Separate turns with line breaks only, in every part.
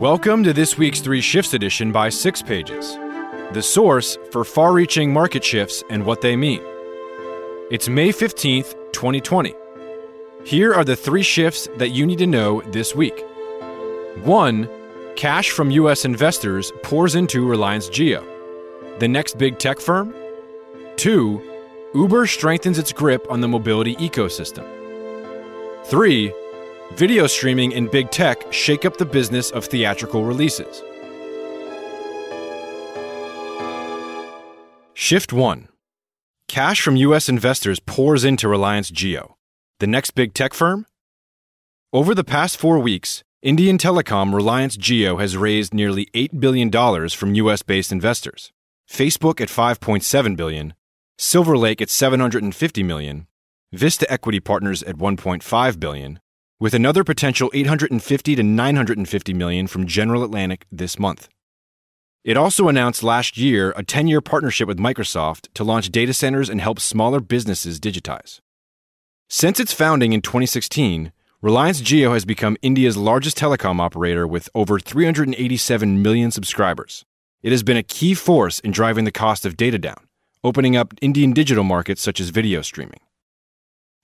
Welcome to this week's Three Shifts edition by Six Pages, the source for far reaching market shifts and what they mean. It's May 15th, 2020. Here are the three shifts that you need to know this week. 1. Cash from U.S. investors pours into Reliance Jio, the next big tech firm. 2. Uber strengthens its grip on the mobility ecosystem. 3. Video streaming and big tech shake up the business of theatrical releases. Shift 1 Cash from U.S. investors pours into Reliance Jio, the next big tech firm. Over the past four weeks, Indian telecom Reliance Jio has raised nearly $8 billion from U.S. based investors. Facebook at 5.7 billion, Silver Lake at 750 million, Vista Equity Partners at $1.5 billion, with another potential 850 to 950 million from General Atlantic this month. It also announced last year a 10-year partnership with Microsoft to launch data centers and help smaller businesses digitize. Since its founding in 2016, Reliance Jio has become India's largest telecom operator with over 387 million subscribers. It has been a key force in driving the cost of data down, opening up Indian digital markets such as video streaming.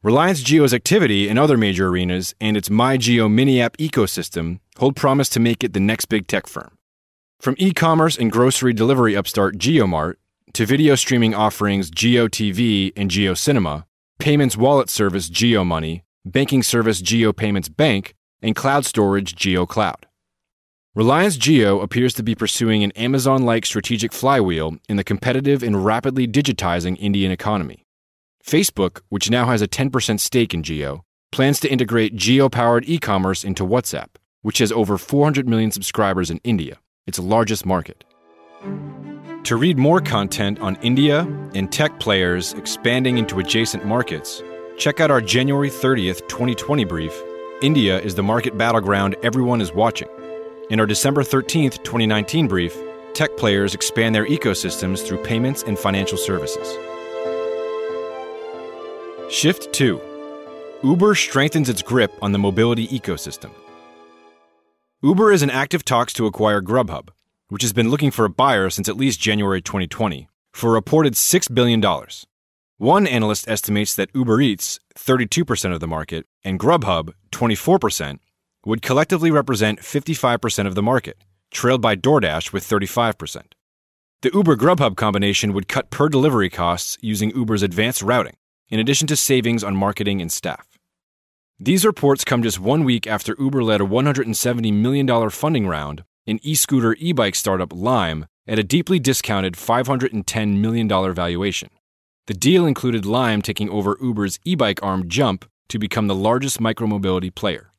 Reliance Jio's activity in other major arenas and its MyJio mini app ecosystem hold promise to make it the next big tech firm. From e commerce and grocery delivery upstart JioMart to video streaming offerings Jio TV and JioCinema, payments wallet service Jio Money, banking service JioPayments Bank, and cloud storage JioCloud. Reliance Jio appears to be pursuing an Amazon like strategic flywheel in the competitive and rapidly digitizing Indian economy. Facebook, which now has a 10% stake in Jio, plans to integrate Jio powered e commerce into WhatsApp, which has over 400 million subscribers in India, its largest market. To read more content on India and tech players expanding into adjacent markets, check out our January 30th, 2020 brief India is the market battleground everyone is watching. In our December 13th, 2019 brief, tech players expand their ecosystems through payments and financial services. Shift 2 Uber strengthens its grip on the mobility ecosystem. Uber is in active talks to acquire Grubhub, which has been looking for a buyer since at least January 2020, for a reported $6 billion. One analyst estimates that Uber Eats, 32% of the market, and Grubhub, 24%, would collectively represent 55% of the market, trailed by DoorDash with 35%. The Uber Grubhub combination would cut per delivery costs using Uber's advanced routing in addition to savings on marketing and staff. These reports come just one week after Uber led a $170 million funding round in e scooter e bike startup Lime at a deeply discounted $510 million valuation. The deal included Lime taking over Uber's e bike arm Jump to become the largest micromobility player.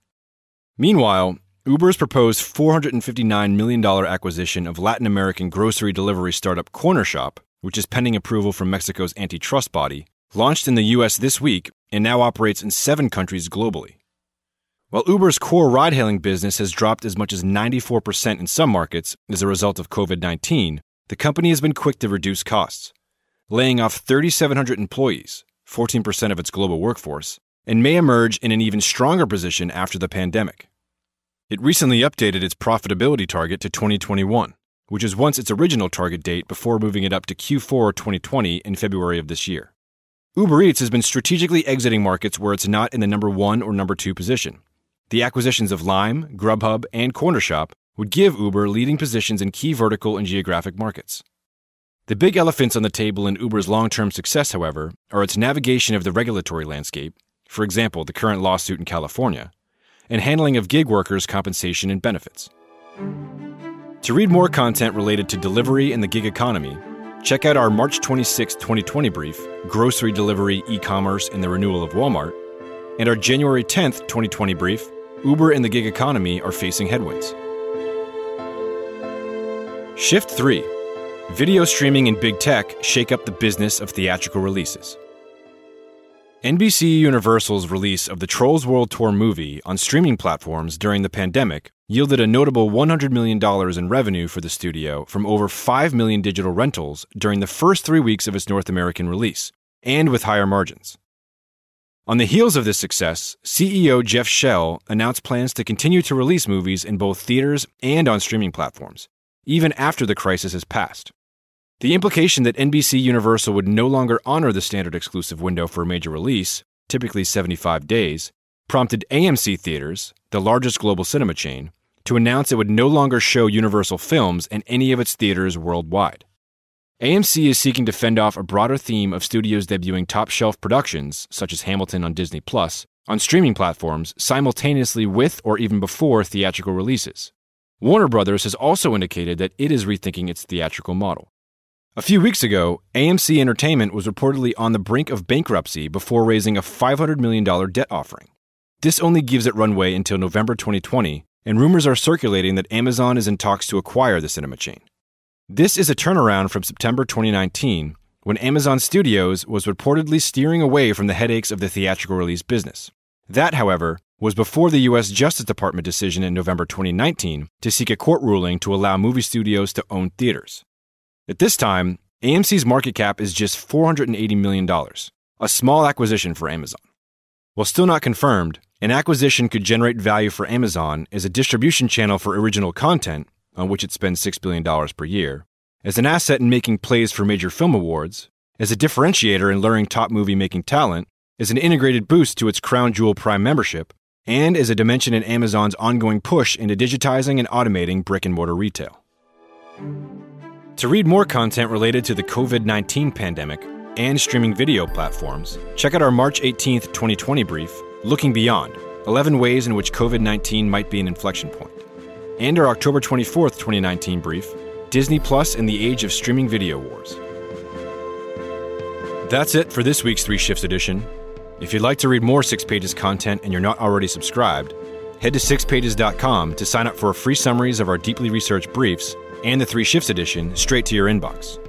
Meanwhile, Uber's proposed $459 million acquisition of Latin American grocery delivery startup Cornershop, which is pending approval from Mexico's antitrust body, launched in the US this week and now operates in seven countries globally. While Uber's core ride hailing business has dropped as much as 94% in some markets as a result of COVID 19, the company has been quick to reduce costs, laying off 3,700 employees, 14% of its global workforce, and may emerge in an even stronger position after the pandemic. It recently updated its profitability target to 2021, which was once its original target date before moving it up to Q4 2020 in February of this year. Uber Eats has been strategically exiting markets where it's not in the number one or number two position. The acquisitions of Lime, Grubhub, and Cornershop would give Uber leading positions in key vertical and geographic markets. The big elephants on the table in Uber's long term success, however, are its navigation of the regulatory landscape, for example, the current lawsuit in California, and handling of gig workers' compensation and benefits. To read more content related to delivery and the gig economy, Check out our March 26, 2020 brief, Grocery Delivery, E-commerce, and the Renewal of Walmart, and our January 10th, 2020 brief, Uber and the Gig Economy are facing headwinds. Shift 3 Video streaming and big tech shake up the business of theatrical releases. NBC Universal's release of the Trolls World Tour movie on streaming platforms during the pandemic yielded a notable $100 million in revenue for the studio from over 5 million digital rentals during the first three weeks of its North American release, and with higher margins. On the heels of this success, CEO Jeff Shell announced plans to continue to release movies in both theaters and on streaming platforms, even after the crisis has passed. The implication that NBC Universal would no longer honor the standard exclusive window for a major release, typically 75 days, prompted AMC Theaters, the largest global cinema chain, to announce it would no longer show Universal films in any of its theaters worldwide. AMC is seeking to fend off a broader theme of studios debuting top shelf productions, such as Hamilton on Disney Plus, on streaming platforms simultaneously with or even before theatrical releases. Warner Brothers has also indicated that it is rethinking its theatrical model. A few weeks ago, AMC Entertainment was reportedly on the brink of bankruptcy before raising a $500 million debt offering. This only gives it runway until November 2020, and rumors are circulating that Amazon is in talks to acquire the cinema chain. This is a turnaround from September 2019, when Amazon Studios was reportedly steering away from the headaches of the theatrical release business. That, however, was before the U.S. Justice Department decision in November 2019 to seek a court ruling to allow movie studios to own theaters. At this time, AMC's market cap is just $480 million, a small acquisition for Amazon. While still not confirmed, an acquisition could generate value for Amazon as a distribution channel for original content on which it spends $6 billion per year, as an asset in making plays for major film awards, as a differentiator in luring top movie making talent, as an integrated boost to its Crown Jewel Prime membership, and as a dimension in Amazon's ongoing push into digitizing and automating brick and mortar retail. To read more content related to the COVID 19 pandemic and streaming video platforms, check out our March 18, 2020 brief, Looking Beyond 11 Ways in which COVID 19 Might Be an Inflection Point and our October 24th, 2019 brief Disney Plus and the Age of Streaming Video Wars. That's it for this week's Three Shifts edition. If you'd like to read more Six Pages content and you're not already subscribed, head to sixpages.com to sign up for free summaries of our deeply researched briefs and the Three Shifts edition straight to your inbox.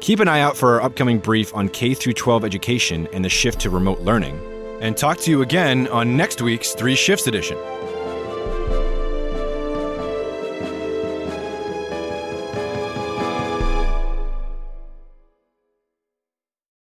Keep an eye out for our upcoming brief on K 12 education and the shift to remote learning, and talk to you again on next week's Three Shifts edition.